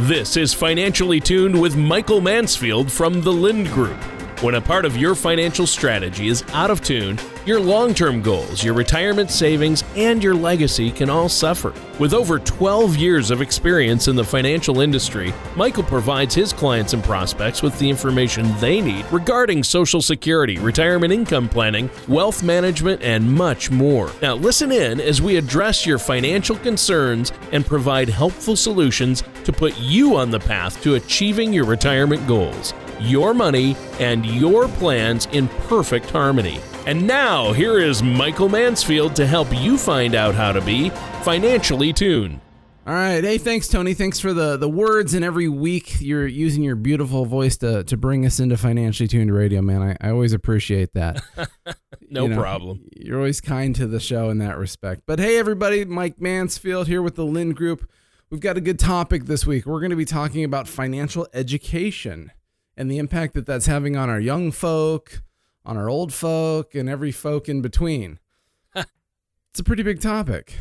This is Financially Tuned with Michael Mansfield from the Lind Group. When a part of your financial strategy is out of tune, your long term goals, your retirement savings, and your legacy can all suffer. With over 12 years of experience in the financial industry, Michael provides his clients and prospects with the information they need regarding Social Security, retirement income planning, wealth management, and much more. Now, listen in as we address your financial concerns and provide helpful solutions to put you on the path to achieving your retirement goals your money, and your plans in perfect harmony. And now, here is Michael Mansfield to help you find out how to be financially tuned. All right. Hey, thanks, Tony. Thanks for the, the words. And every week you're using your beautiful voice to, to bring us into Financially Tuned Radio, man. I, I always appreciate that. no you know, problem. You're always kind to the show in that respect. But hey, everybody, Mike Mansfield here with the Lind Group. We've got a good topic this week. We're going to be talking about financial education and the impact that that's having on our young folk, on our old folk, and every folk in between. it's a pretty big topic,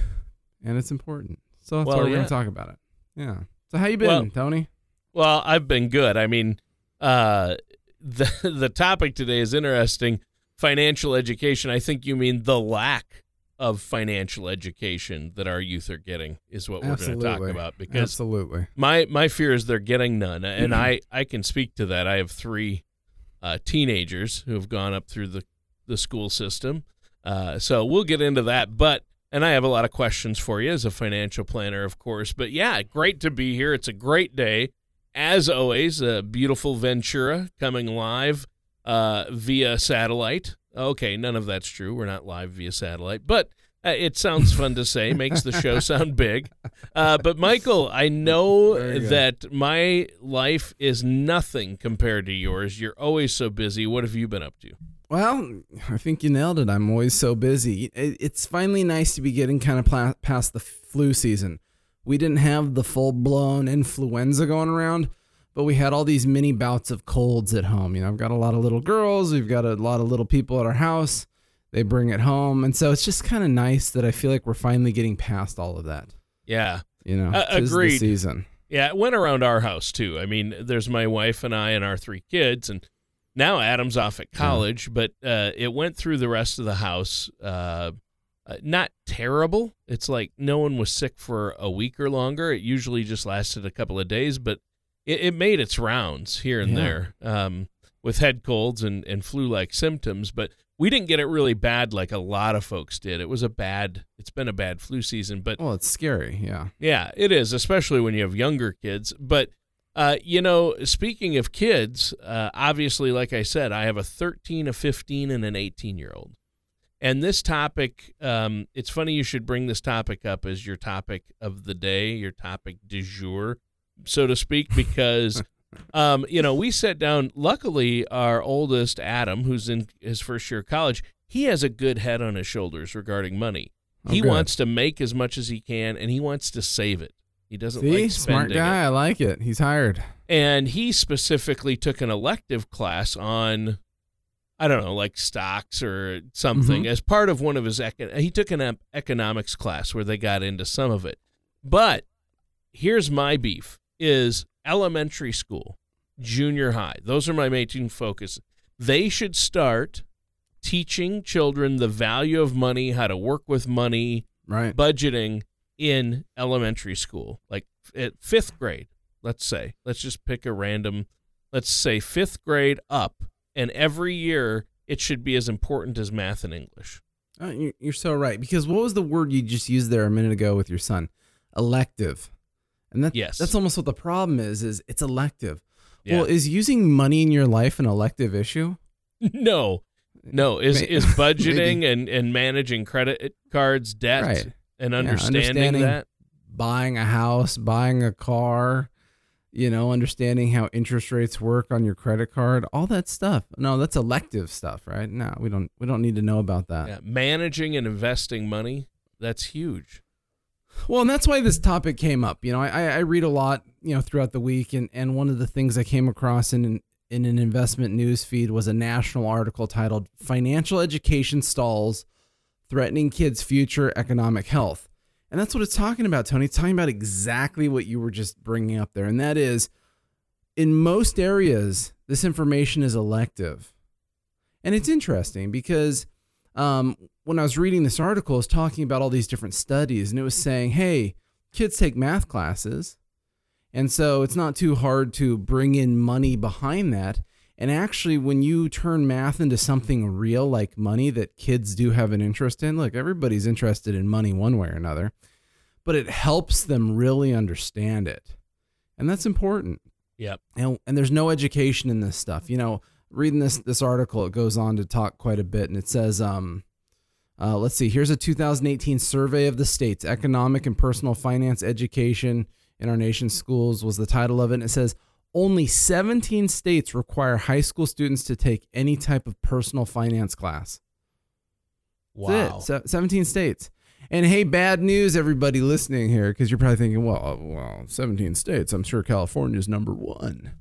and it's important. So that's well, why we're yeah. going to talk about it. Yeah. So how you been, well, Tony? Well, I've been good. I mean, uh, the the topic today is interesting. Financial education. I think you mean the lack of financial education that our youth are getting is what we're going to talk about because absolutely. my my fear is they're getting none and mm-hmm. I I can speak to that. I have three uh, teenagers who have gone up through the the school system. Uh, so we'll get into that but and I have a lot of questions for you as a financial planner of course but yeah great to be here. It's a great day. As always a beautiful Ventura coming live uh, via satellite Okay, none of that's true. We're not live via satellite, but uh, it sounds fun to say. Makes the show sound big. Uh, but Michael, I know that my life is nothing compared to yours. You're always so busy. What have you been up to? Well, I think you nailed it. I'm always so busy. It's finally nice to be getting kind of past the flu season. We didn't have the full blown influenza going around but we had all these mini bouts of colds at home. You know, I've got a lot of little girls, we've got a lot of little people at our house. They bring it home, and so it's just kind of nice that I feel like we're finally getting past all of that. Yeah, you know, uh, agreed. season. Yeah, it went around our house too. I mean, there's my wife and I and our three kids, and now Adam's off at college, yeah. but uh, it went through the rest of the house. Uh, uh, not terrible. It's like no one was sick for a week or longer. It usually just lasted a couple of days, but it, it made its rounds here and yeah. there um, with head colds and, and flu like symptoms, but we didn't get it really bad like a lot of folks did. It was a bad, it's been a bad flu season, but. Well, it's scary. Yeah. Yeah, it is, especially when you have younger kids. But, uh, you know, speaking of kids, uh, obviously, like I said, I have a 13, a 15, and an 18 year old. And this topic, um, it's funny you should bring this topic up as your topic of the day, your topic du jour so to speak, because um, you know we sat down. Luckily, our oldest Adam, who's in his first year of college, he has a good head on his shoulders regarding money. Oh, he wants to make as much as he can, and he wants to save it. He doesn't See? like smart guy. It. I like it. He's hired, and he specifically took an elective class on. I don't know, like stocks or something, mm-hmm. as part of one of his. Econ- he took an economics class where they got into some of it. But here's my beef is elementary school, junior high. Those are my main focus. They should start teaching children the value of money, how to work with money, right. budgeting in elementary school, like at fifth grade, let's say. Let's just pick a random, let's say fifth grade up, and every year it should be as important as math and English. Oh, you're so right. Because what was the word you just used there a minute ago with your son? Elective. And that, yes. that's almost what the problem is, is it's elective. Yeah. Well, is using money in your life an elective issue? No. No. Is is budgeting and, and managing credit cards, debt, right. and understanding, yeah, understanding that? Buying a house, buying a car, you know, understanding how interest rates work on your credit card, all that stuff. No, that's elective stuff, right? No, we don't we don't need to know about that. Yeah, managing and investing money, that's huge. Well, and that's why this topic came up. You know, I, I read a lot, you know, throughout the week, and, and one of the things I came across in in an investment news feed was a national article titled "Financial Education Stalls Threatening Kids' Future Economic Health," And that's what it's talking about, Tony. It's talking about exactly what you were just bringing up there. And that is in most areas, this information is elective. And it's interesting because um, when I was reading this article, it's talking about all these different studies, and it was saying, hey, kids take math classes. And so it's not too hard to bring in money behind that. And actually, when you turn math into something real like money that kids do have an interest in, look, everybody's interested in money one way or another, but it helps them really understand it. And that's important. Yep. And, and there's no education in this stuff. You know, reading this this article, it goes on to talk quite a bit, and it says, um, uh, let's see, here's a 2018 survey of the states economic and personal finance education in our nation's schools was the title of it. And it says only 17 states require high school students to take any type of personal finance class. Wow. Se- 17 states. And hey, bad news, everybody listening here, because you're probably thinking, well, uh, well, 17 states. I'm sure California's number one.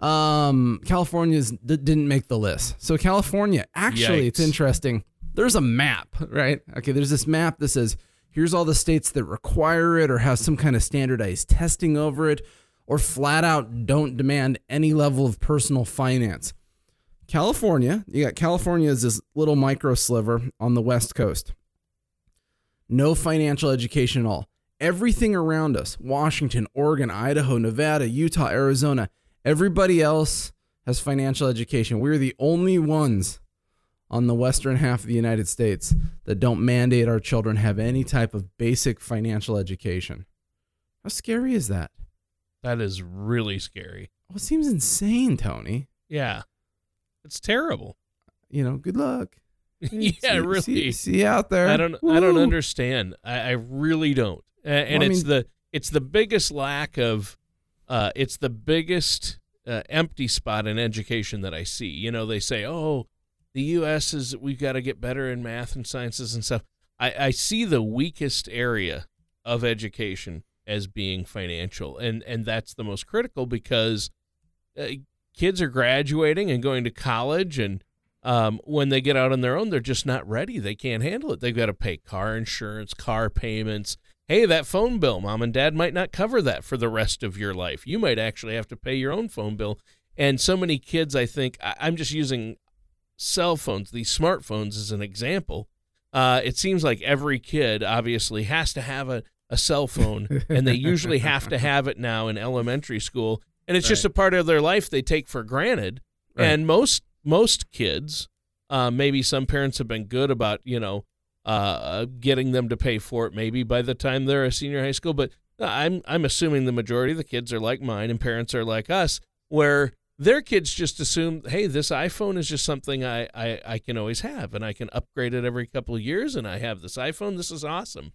Um, California's d- didn't make the list. So California, actually, it's interesting. There's a map, right? Okay, there's this map that says here's all the states that require it or have some kind of standardized testing over it, or flat out don't demand any level of personal finance. California, you got California is this little micro sliver on the west coast. No financial education at all. Everything around us Washington, Oregon, Idaho, Nevada, Utah, Arizona everybody else has financial education. We're the only ones on the western half of the United States that don't mandate our children have any type of basic financial education. How scary is that? That is really scary. Well, it seems insane, Tony. Yeah. It's terrible. You know, good luck. yeah, See- really. See, see you out there. I don't I don't understand. I, I really don't. And, Well, I it's mean- the it's the biggest lack of uh it's the biggest uh, empty spot in education that I see. You know, they say, "Oh, the US is we've got to get better in math and sciences and stuff." I I see the weakest area of education as being financial. And and that's the most critical because uh, kids are graduating and going to college and um, when they get out on their own, they're just not ready. They can't handle it. They've got to pay car insurance, car payments. Hey, that phone bill, mom and dad might not cover that for the rest of your life. You might actually have to pay your own phone bill. And so many kids, I think, I- I'm just using cell phones, these smartphones, as an example. Uh, it seems like every kid obviously has to have a, a cell phone, and they usually have to have it now in elementary school. And it's just a part of their life they take for granted. Right. And most most kids, uh, maybe some parents have been good about you know uh, getting them to pay for it. Maybe by the time they're a senior high school, but I'm I'm assuming the majority of the kids are like mine, and parents are like us, where their kids just assume, hey, this iPhone is just something I, I, I can always have, and I can upgrade it every couple of years, and I have this iPhone. This is awesome.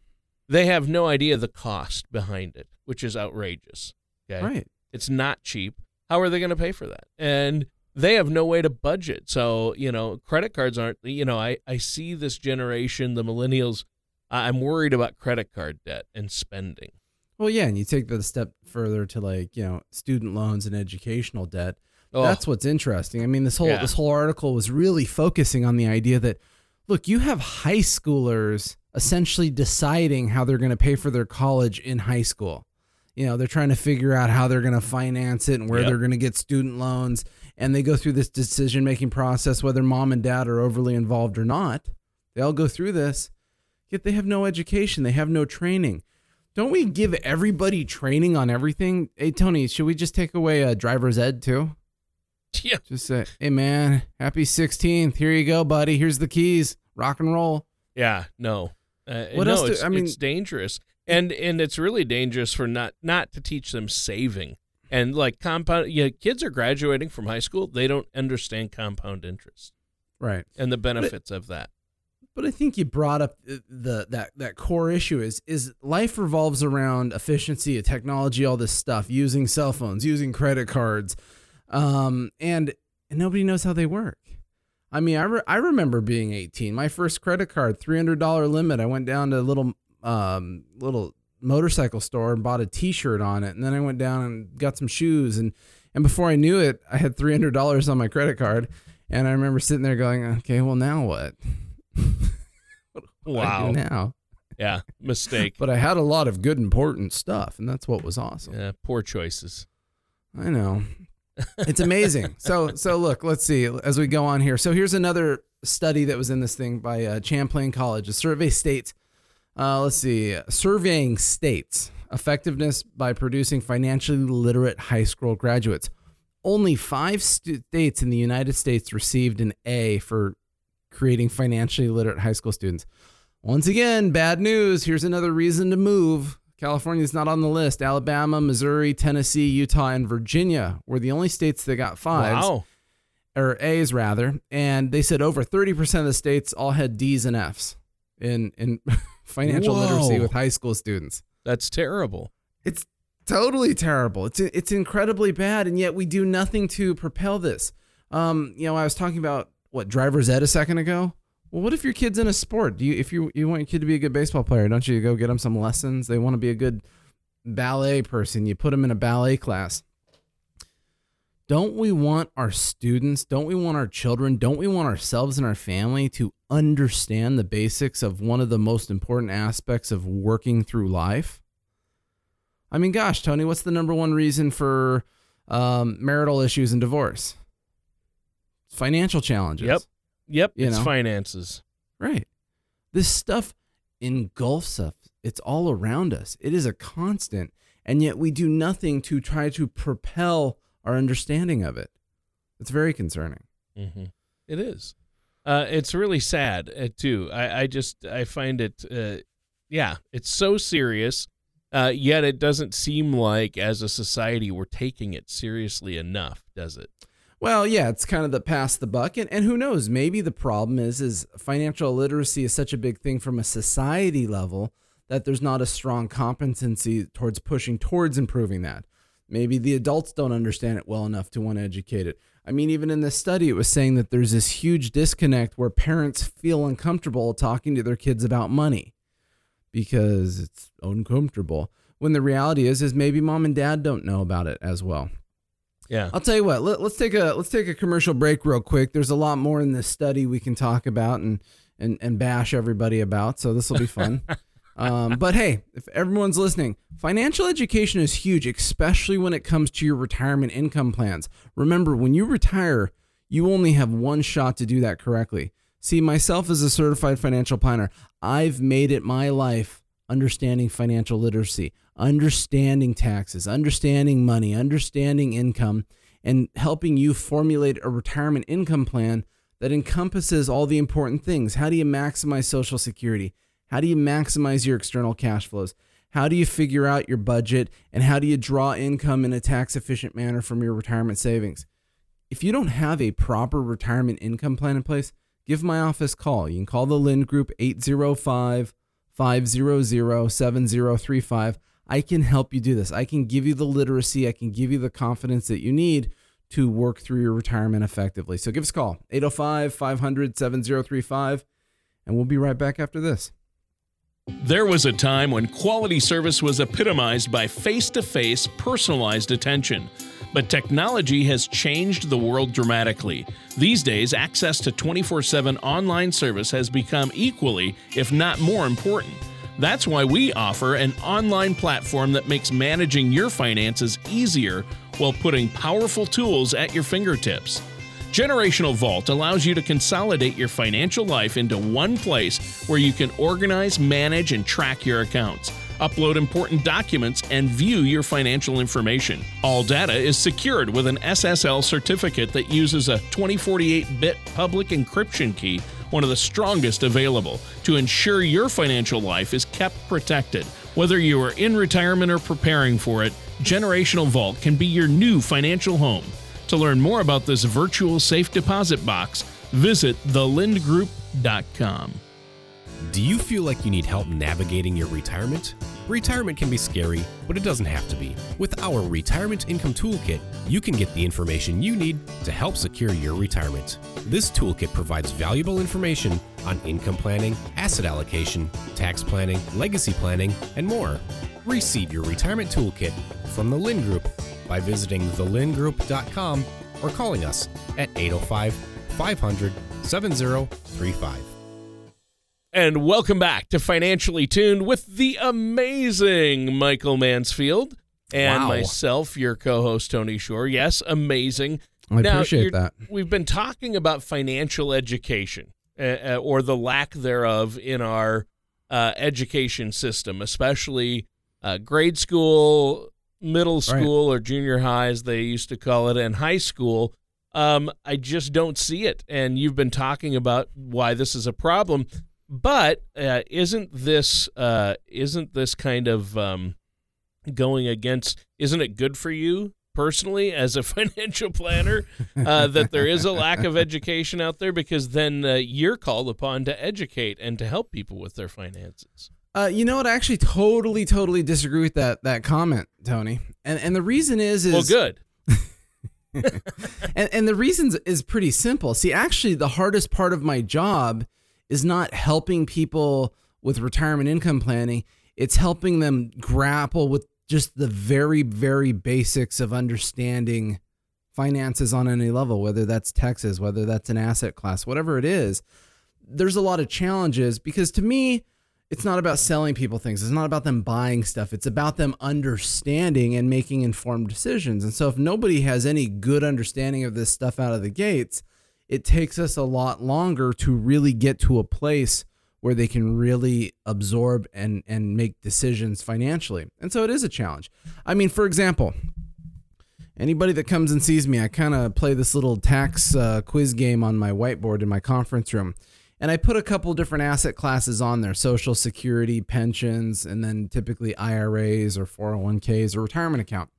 They have no idea the cost behind it, which is outrageous. Okay, Right. it's not cheap. How are they going to pay for that? And they have no way to budget. So, you know, credit cards aren't, you know, I, I see this generation, the millennials, I'm worried about credit card debt and spending. Well, yeah, and you take that a step further to like, you know, student loans and educational debt. Oh, That's what's interesting. I mean, this whole Yeah. this whole article was really focusing on the idea that look, you have high schoolers essentially deciding how they're going to pay for their college in high school. You know, they're trying to figure out how they're going to finance it and where Yep. they're going to get student loans and they go through this decision-making process whether mom and dad are overly involved or not. They all go through this. Yet they have no education, they have no training. Don't we give everybody training on everything? Hey Tony, should we just take away a driver's ed too? yeah. Just say, hey man, happy 16th. Here you go, buddy. Here's the keys. Rock and roll. Yeah, no. Uh, What no, else do- it's, I mean- it's dangerous. And and it's really dangerous for not not to teach them saving. And like compound yeah, kids are graduating from high school, they don't understand compound interest Right. and the benefits of that. But I think you brought up the, the that that core issue is is life revolves around efficiency, technology, all this stuff, using cell phones, using credit cards, um, and, and nobody knows how they work. I mean, I, re- I remember being 18. My first credit card, $300 limit. I went down to a little um little motorcycle store and bought a T-shirt on it, and then I went down and got some shoes, and and before I knew it, I had $300 on my credit card, and I remember sitting there going, okay, well now what? what do I do Wow. now. Yeah, mistake. but I had a lot of good, important stuff, and that's what was awesome. Yeah, poor choices. I know. It's amazing. so, so look, let's see as we go on here. So here's another study that was in this thing by uh, Champlain College. A survey states, uh, let's see, surveying states effectiveness by producing financially literate high school graduates. Only five states in the United States received an A for creating financially literate high school students. Once again, bad news. Here's another reason to move. California's not on the list. Alabama, Missouri, Tennessee, Utah, and Virginia were the only states that got fives. Wow. Or A's rather. And they said over 30% of the states all had D's and F's in, in financial Whoa. literacy with high school students. That's terrible. It's totally terrible. It's it's incredibly bad, and yet we do nothing to propel this. Um, you know, I was talking about what driver's ed a second ago. Well, what if your kid's in a sport? Do you if you you want your kid to be a good baseball player, don't you go get them some lessons? They want to be a good ballet person. You put them in a ballet class. Don't we want our students, don't we want our children, don't we want ourselves and our family to understand the basics of one of the most important aspects of working through life? I mean, gosh, Tony, what's the number one reason for um, marital issues and divorce? Financial challenges. Yep. Yep. You it's know. finances. Right. This stuff engulfs us. It's all around us. It is a constant. And yet we do nothing to try to propel our understanding of it. It's very concerning. Mm-hmm. It is. Uh, it's really sad uh, too. I, I just I find it. Uh, yeah, it's so serious. Uh, yet it doesn't seem like as a society we're taking it seriously enough, does it? Well, yeah, it's kind of the pass the buck, and, and who knows? Maybe the problem is is financial literacy is such a big thing from a society level that there's not a strong competency towards pushing towards improving that. Maybe the adults don't understand it well enough to want to educate it. I mean, even in this study, it was saying that there's this huge disconnect where parents feel uncomfortable talking to their kids about money because it's uncomfortable. When the reality is, is maybe mom and dad don't know about it as well. Yeah. I'll tell you what. Let, us take a let's take a commercial break real quick. There's a lot more in this study we can talk about and and and bash everybody about. So this will be fun. um, but hey, if everyone's listening, financial education is huge, especially when it comes to your retirement income plans. Remember, when you retire, you only have one shot to do that correctly. See, myself as a certified financial planner, I've made it my life understanding financial literacy, understanding taxes, understanding money, understanding income, and helping you formulate a retirement income plan that encompasses all the important things. How do you maximize Social Security? How do you maximize your external cash flows? How do you figure out your budget? And how do you draw income in a tax efficient manner from your retirement savings? If you don't have a proper retirement income plan in place, give my office a call. You can call the Lind Group 805 500 7035. I can help you do this. I can give you the literacy, I can give you the confidence that you need to work through your retirement effectively. So give us a call 805 500 7035, and we'll be right back after this. There was a time when quality service was epitomized by face to face, personalized attention. But technology has changed the world dramatically. These days, access to 24 7 online service has become equally, if not more important. That's why we offer an online platform that makes managing your finances easier while putting powerful tools at your fingertips. Generational Vault allows you to consolidate your financial life into one place where you can organize, manage, and track your accounts, upload important documents, and view your financial information. All data is secured with an SSL certificate that uses a 2048 bit public encryption key, one of the strongest available, to ensure your financial life is kept protected. Whether you are in retirement or preparing for it, Generational Vault can be your new financial home. To learn more about this virtual safe deposit box, visit thelindgroup.com. Do you feel like you need help navigating your retirement? Retirement can be scary, but it doesn't have to be. With our Retirement Income Toolkit, you can get the information you need to help secure your retirement. This toolkit provides valuable information on income planning, asset allocation, tax planning, legacy planning, and more. Receive your retirement toolkit from the Lind Group by visiting thelindgroup.com or calling us at 805 500 7035. And welcome back to Financially Tuned with the amazing Michael Mansfield and Wow. myself, your co host, Tony Shore. Yes, amazing. I Now, appreciate that. We've been talking about financial education uh, uh, or the lack thereof in our uh, education system, especially uh, grade school, middle Right. school, or junior high, as they used to call it, and high school. Um, I just don't see it. And you've been talking about why this is a problem. But uh, isn't this uh, isn't this kind of um, going against? Isn't it good for you personally as a financial planner uh, that there is a lack of education out there? Because then uh, you're called upon to educate and to help people with their finances. Uh, you know what? I actually totally, totally disagree with that that comment, Tony. And and the reason is is Well, good. and, and the reasons is pretty simple. See, actually, the hardest part of my job is not helping people with retirement income planning. It's helping them grapple with just the very, very basics of understanding finances on any level, whether that's taxes, whether that's an asset class, whatever it is. There's a lot of challenges because to me, it's not about selling people things. It's not about them buying stuff. It's about them understanding and making informed decisions. And so, if nobody has any good understanding of this stuff out of the gates, it takes us a lot longer to really get to a place where they can really absorb and, and make decisions financially. And so, it is a challenge. I mean, for example, anybody that comes and sees me, I kind of play this little tax uh, quiz game on my whiteboard in my conference room. And I put a couple different asset classes on there Social Security, pensions, and then typically IRAs or 401ks or retirement account.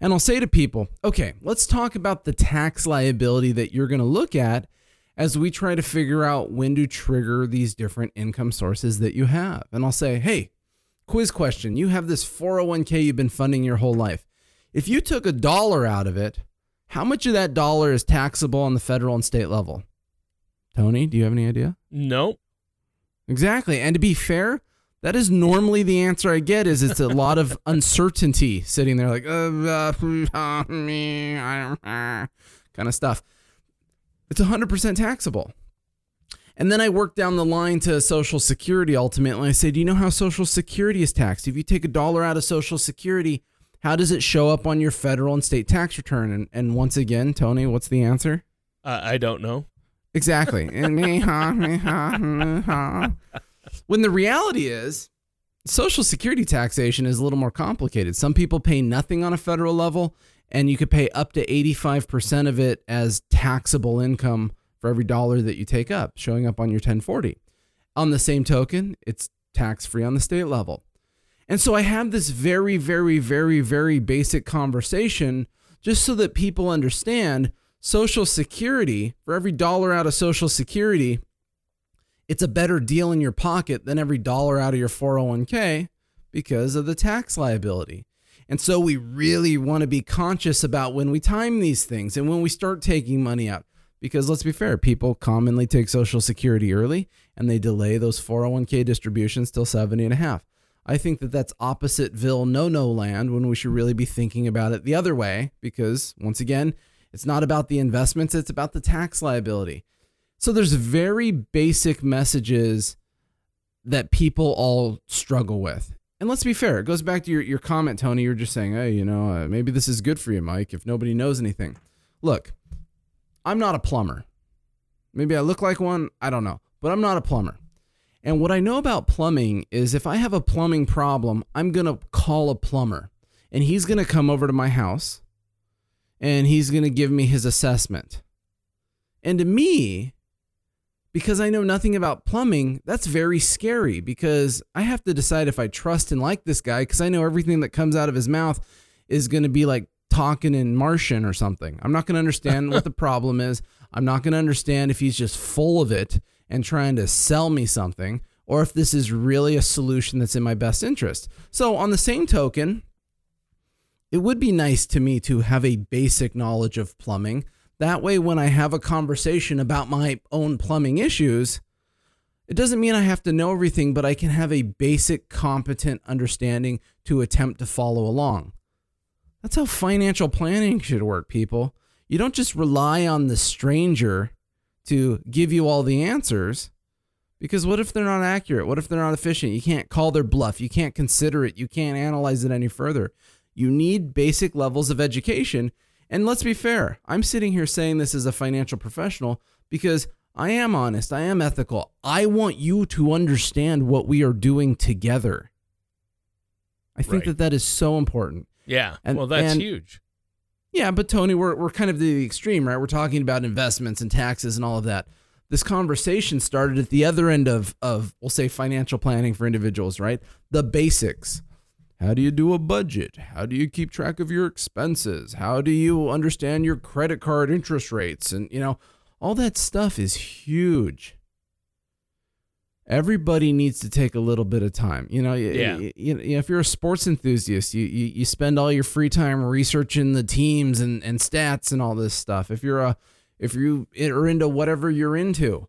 And I'll say to people, okay, let's talk about the tax liability that you're going to look at as we try to figure out when to trigger these different income sources that you have. And I'll say, hey, quiz question. You have this 401k you've been funding your whole life. If you took a dollar out of it, how much of that dollar is taxable on the federal and state level? Tony, do you have any idea? Nope. Exactly. And to be fair, that is normally the answer I get is it's a lot of uncertainty sitting there like uh, uh, me, uh, kind of stuff. It's 100% taxable. And then I work down the line to Social Security ultimately. I say, Do you know how Social Security is taxed? If you take a dollar out of Social Security, how does it show up on your federal and state tax return? And, and once again, Tony, what's the answer? Uh, I don't know. Exactly. When the reality is, Social Security taxation is a little more complicated. Some people pay nothing on a federal level, and you could pay up to 85% of it as taxable income for every dollar that you take up, showing up on your 1040. On the same token, it's tax free on the state level. And so I have this very, very, very, very basic conversation just so that people understand Social Security, for every dollar out of Social Security, it's a better deal in your pocket than every dollar out of your 401k because of the tax liability. And so we really want to be conscious about when we time these things and when we start taking money out. Because let's be fair, people commonly take Social Security early and they delay those 401k distributions till 70 and a half. I think that that's oppositville no no land when we should really be thinking about it the other way because once again, it's not about the investments, it's about the tax liability. So there's very basic messages that people all struggle with. And let's be fair, it goes back to your, your comment, Tony. You're just saying, hey, you know, uh, maybe this is good for you, Mike, if nobody knows anything. Look, I'm not a plumber. Maybe I look like one, I don't know, but I'm not a plumber. And what I know about plumbing is if I have a plumbing problem, I'm going to call a plumber and he's going to come over to my house and he's going to give me his assessment. And to me, because I know nothing about plumbing, that's very scary because I have to decide if I trust and like this guy because I know everything that comes out of his mouth is going to be like talking in Martian or something. I'm not going to understand what the problem is. I'm not going to understand if he's just full of it and trying to sell me something or if this is really a solution that's in my best interest. So, on the same token, it would be nice to me to have a basic knowledge of plumbing. That way, when I have a conversation about my own plumbing issues, it doesn't mean I have to know everything, but I can have a basic, competent understanding to attempt to follow along. That's how financial planning should work, people. You don't just rely on the stranger to give you all the answers, Because what if they're not accurate? What if they're not efficient? You can't call their bluff. You can't consider it. You can't analyze it any further. You need basic levels of education. And let's be fair, I'm sitting here saying this as a financial professional because I am honest, I am ethical. I want you to understand what we are doing together. I think Right. that that is so important. Yeah. And- well, that's and- huge. Yeah, but Tony, we're we're kind of the extreme, right? We're talking about investments and taxes and all of that. This conversation started at the other end of of we'll say financial planning for individuals, right? The basics. How do you do a budget? How do you keep track of your expenses? How do you understand your credit card interest rates? And you know, all that stuff is huge. Everybody needs to take a little bit of time. You know, Yeah. y- you, know, if you're a sports enthusiast, you, you you spend all your free time researching the teams and, and stats and all this stuff. If you're a if you are into whatever you're into,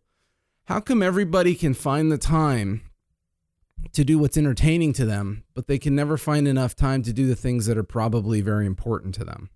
how come everybody can find the time to do what's entertaining to them, but they can never find enough time to do the things that are probably very important to them?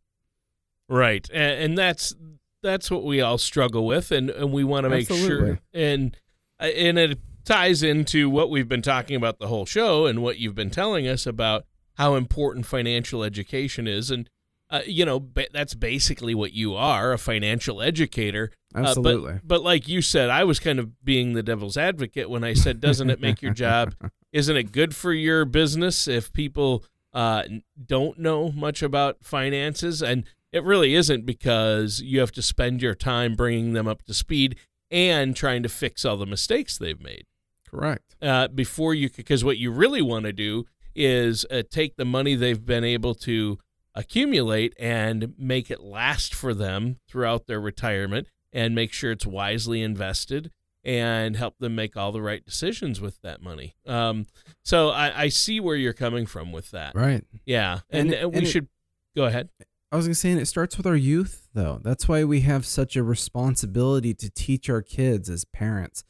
Right. And, and that's that's what we all struggle with and, and we want to make sure and uh, and it ties into what we've been talking about the whole show and what you've been telling us about how important financial education is and uh, you know ba- that's basically what you are a financial educator Uh, but- Absolutely. but, like you said i was kind of being the devil's advocate when i said doesn't it make your job isn't it good for your business if people uh, don't know much about finances and it really isn't because you have to spend your time bringing them up to speed and trying to fix all the mistakes they've made Correct. uh, before you because what you really want to do is uh, take the money they've been able to accumulate and make it last for them throughout their retirement and make sure it's wisely invested and help them make all the right decisions with that money. Um, so I, I see where you're coming from with that. Right. Yeah, and, And- and we and it- should go ahead. I was gonna say, and it starts with our youth, though. That's why we have such a responsibility to teach our kids as parents,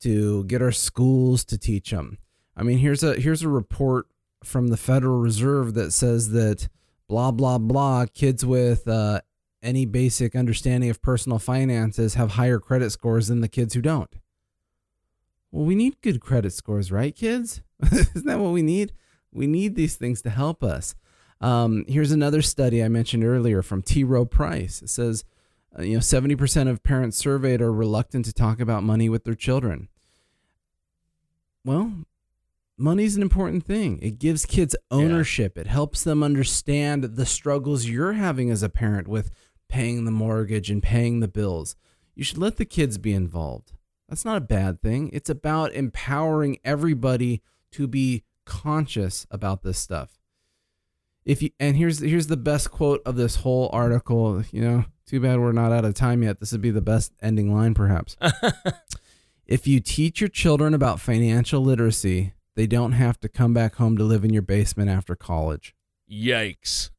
to get our schools to teach them. I mean, here's a here's a report from the Federal Reserve that says that blah blah blah kids with uh, any basic understanding of personal finances have higher credit scores than the kids who don't. Well, we need good credit scores, right, kids? Isn't that what we need? We need these things to help us. Um, here's another study I mentioned earlier from T. Rowe Price. It says, uh, you know, 70% of parents surveyed are reluctant to talk about money with their children. Well, money's an important thing. It gives kids ownership. It helps them understand the struggles you're having as a parent with paying the mortgage and paying the bills. You should let the kids be involved. That's not a bad thing. It's about empowering everybody to be conscious about this stuff if you and here's here's the best quote of this whole article you know too bad we're not out of time yet this would be the best ending line perhaps if you teach your children about financial literacy they don't have to come back home to live in your basement after college. Yikes!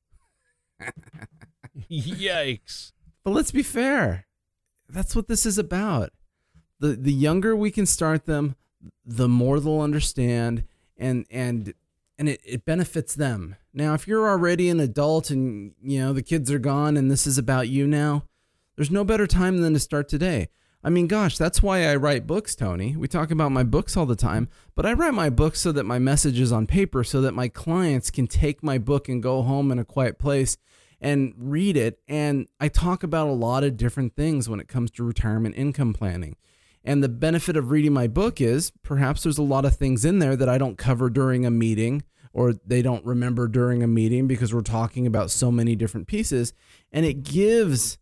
Yikes! but let's be fair. That's what this is about. The the younger we can start them the more they'll understand and and and it, it benefits them. Now if you're already an adult and you know the kids are gone and this is about you now there's no better time than to start today i mean gosh that's why i write books tony. We talk about my books all the time but i write my books so that my message is on paper so that my clients can take my book and go home in a quiet place and read it. And i talk about a lot of different things when it comes to retirement income planning. And the benefit of reading my book is perhaps there's a lot of things in there that I don't cover during a meeting or they don't remember during a meeting because we're talking about so many different pieces. And it gives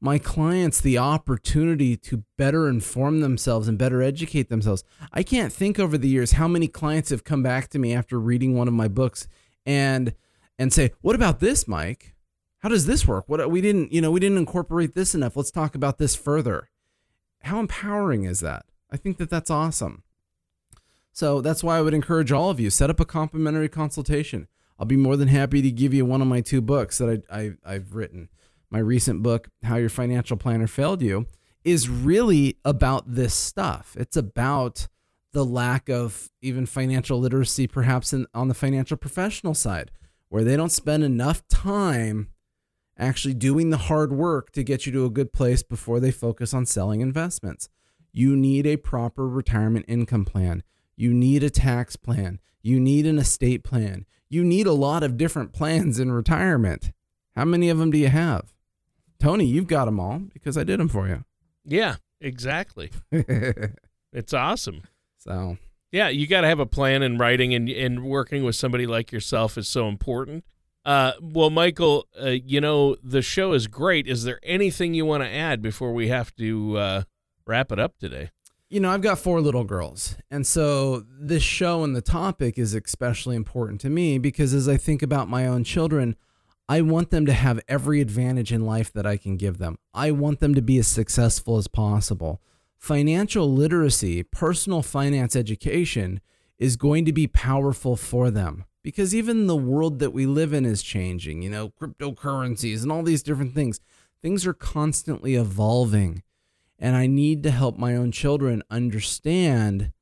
my clients the opportunity to better inform themselves and better educate themselves. I can't think over the years how many clients have come back to me after reading one of my books and and say, "What about this, Mike? How does this work? What we didn't, you know, we didn't incorporate this enough. Let's talk about this further." how empowering is that? I think that that's awesome. So that's why I would encourage all of you set up a complimentary consultation. I'll be more than happy to give you one of my two books that I, I I've written. My recent book, How Your Financial Planner Failed You, is really about this stuff. It's about the lack of even financial literacy, perhaps in, on the financial professional side, where they don't spend enough time actually doing the hard work to get you to a good place before they focus on selling investments. You need a proper retirement income plan. You need a tax plan. You need an estate plan. You need a lot of different plans in retirement. How many of them do you have? Tony, you've got them all because I did them for you. Yeah, exactly. it's awesome. So, yeah, you got to have a plan in writing, and and working with somebody like yourself is so important. Uh, well, Michael, uh, you know the show is great. Is there anything you want to add before we have to uh, wrap it up today? You know, I've got four little girls, and so this show and the topic is especially important to me because as I think about my own children, I want them to have every advantage in life that I can give them. I want them to be as successful as possible. Financial literacy, personal finance education is going to be powerful for them because even the world that we live in is changing, you know, cryptocurrencies and all these different things. Things are constantly evolving. And I need to help my own children understand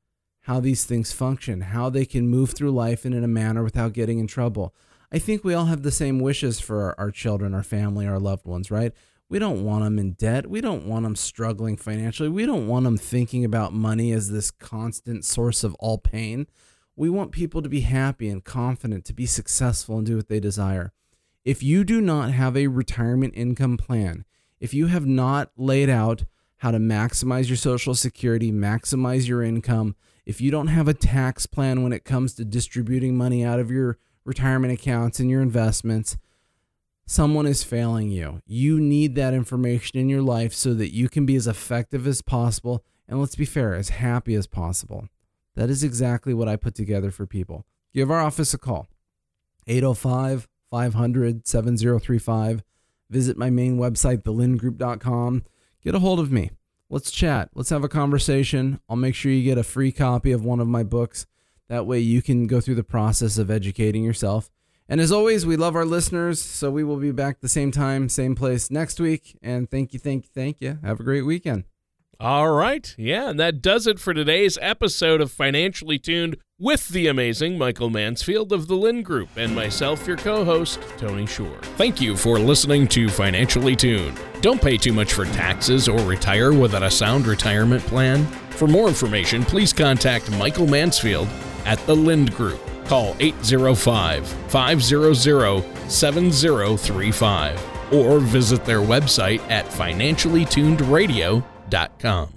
how these things function, how they can move through life in a manner without getting in trouble. I think we all have the same wishes for our, our, children, our family, our loved ones, right? We don't want them in debt. We don't want them struggling financially. We don't want them thinking about money as this constant source of all pain. We want people to be happy and confident, to be successful and do what they desire. If you do not have a retirement income plan, if you have not laid out how to maximize your social security, maximize your income, if you don't have a tax plan when it comes to distributing money out of your retirement accounts and your investments, someone is failing you. You need that information in your life so that you can be as effective as possible and let's be fair, as happy as possible. That is exactly what I put together for people. Give our office a call 805 500 7035. Visit my main website, thelindgroup.com. Get a hold of me. Let's chat. Let's have a conversation. I'll make sure you get a free copy of one of my books. That way you can go through the process of educating yourself. And as always, we love our listeners, so we will be back the same time, same place next week. And thank you, thank you, thank you. Have a great weekend. All right. Yeah, and that does it for today's episode of Financially Tuned with the amazing Michael Mansfield of the Lind Group and myself, your co host, Tony Shore. Thank you for listening to Financially Tuned. Don't pay too much for taxes or retire without a sound retirement plan. For more information, please contact Michael Mansfield at the Lind Group. Call 805 500 7035 or visit their website at financiallytunedradio.com.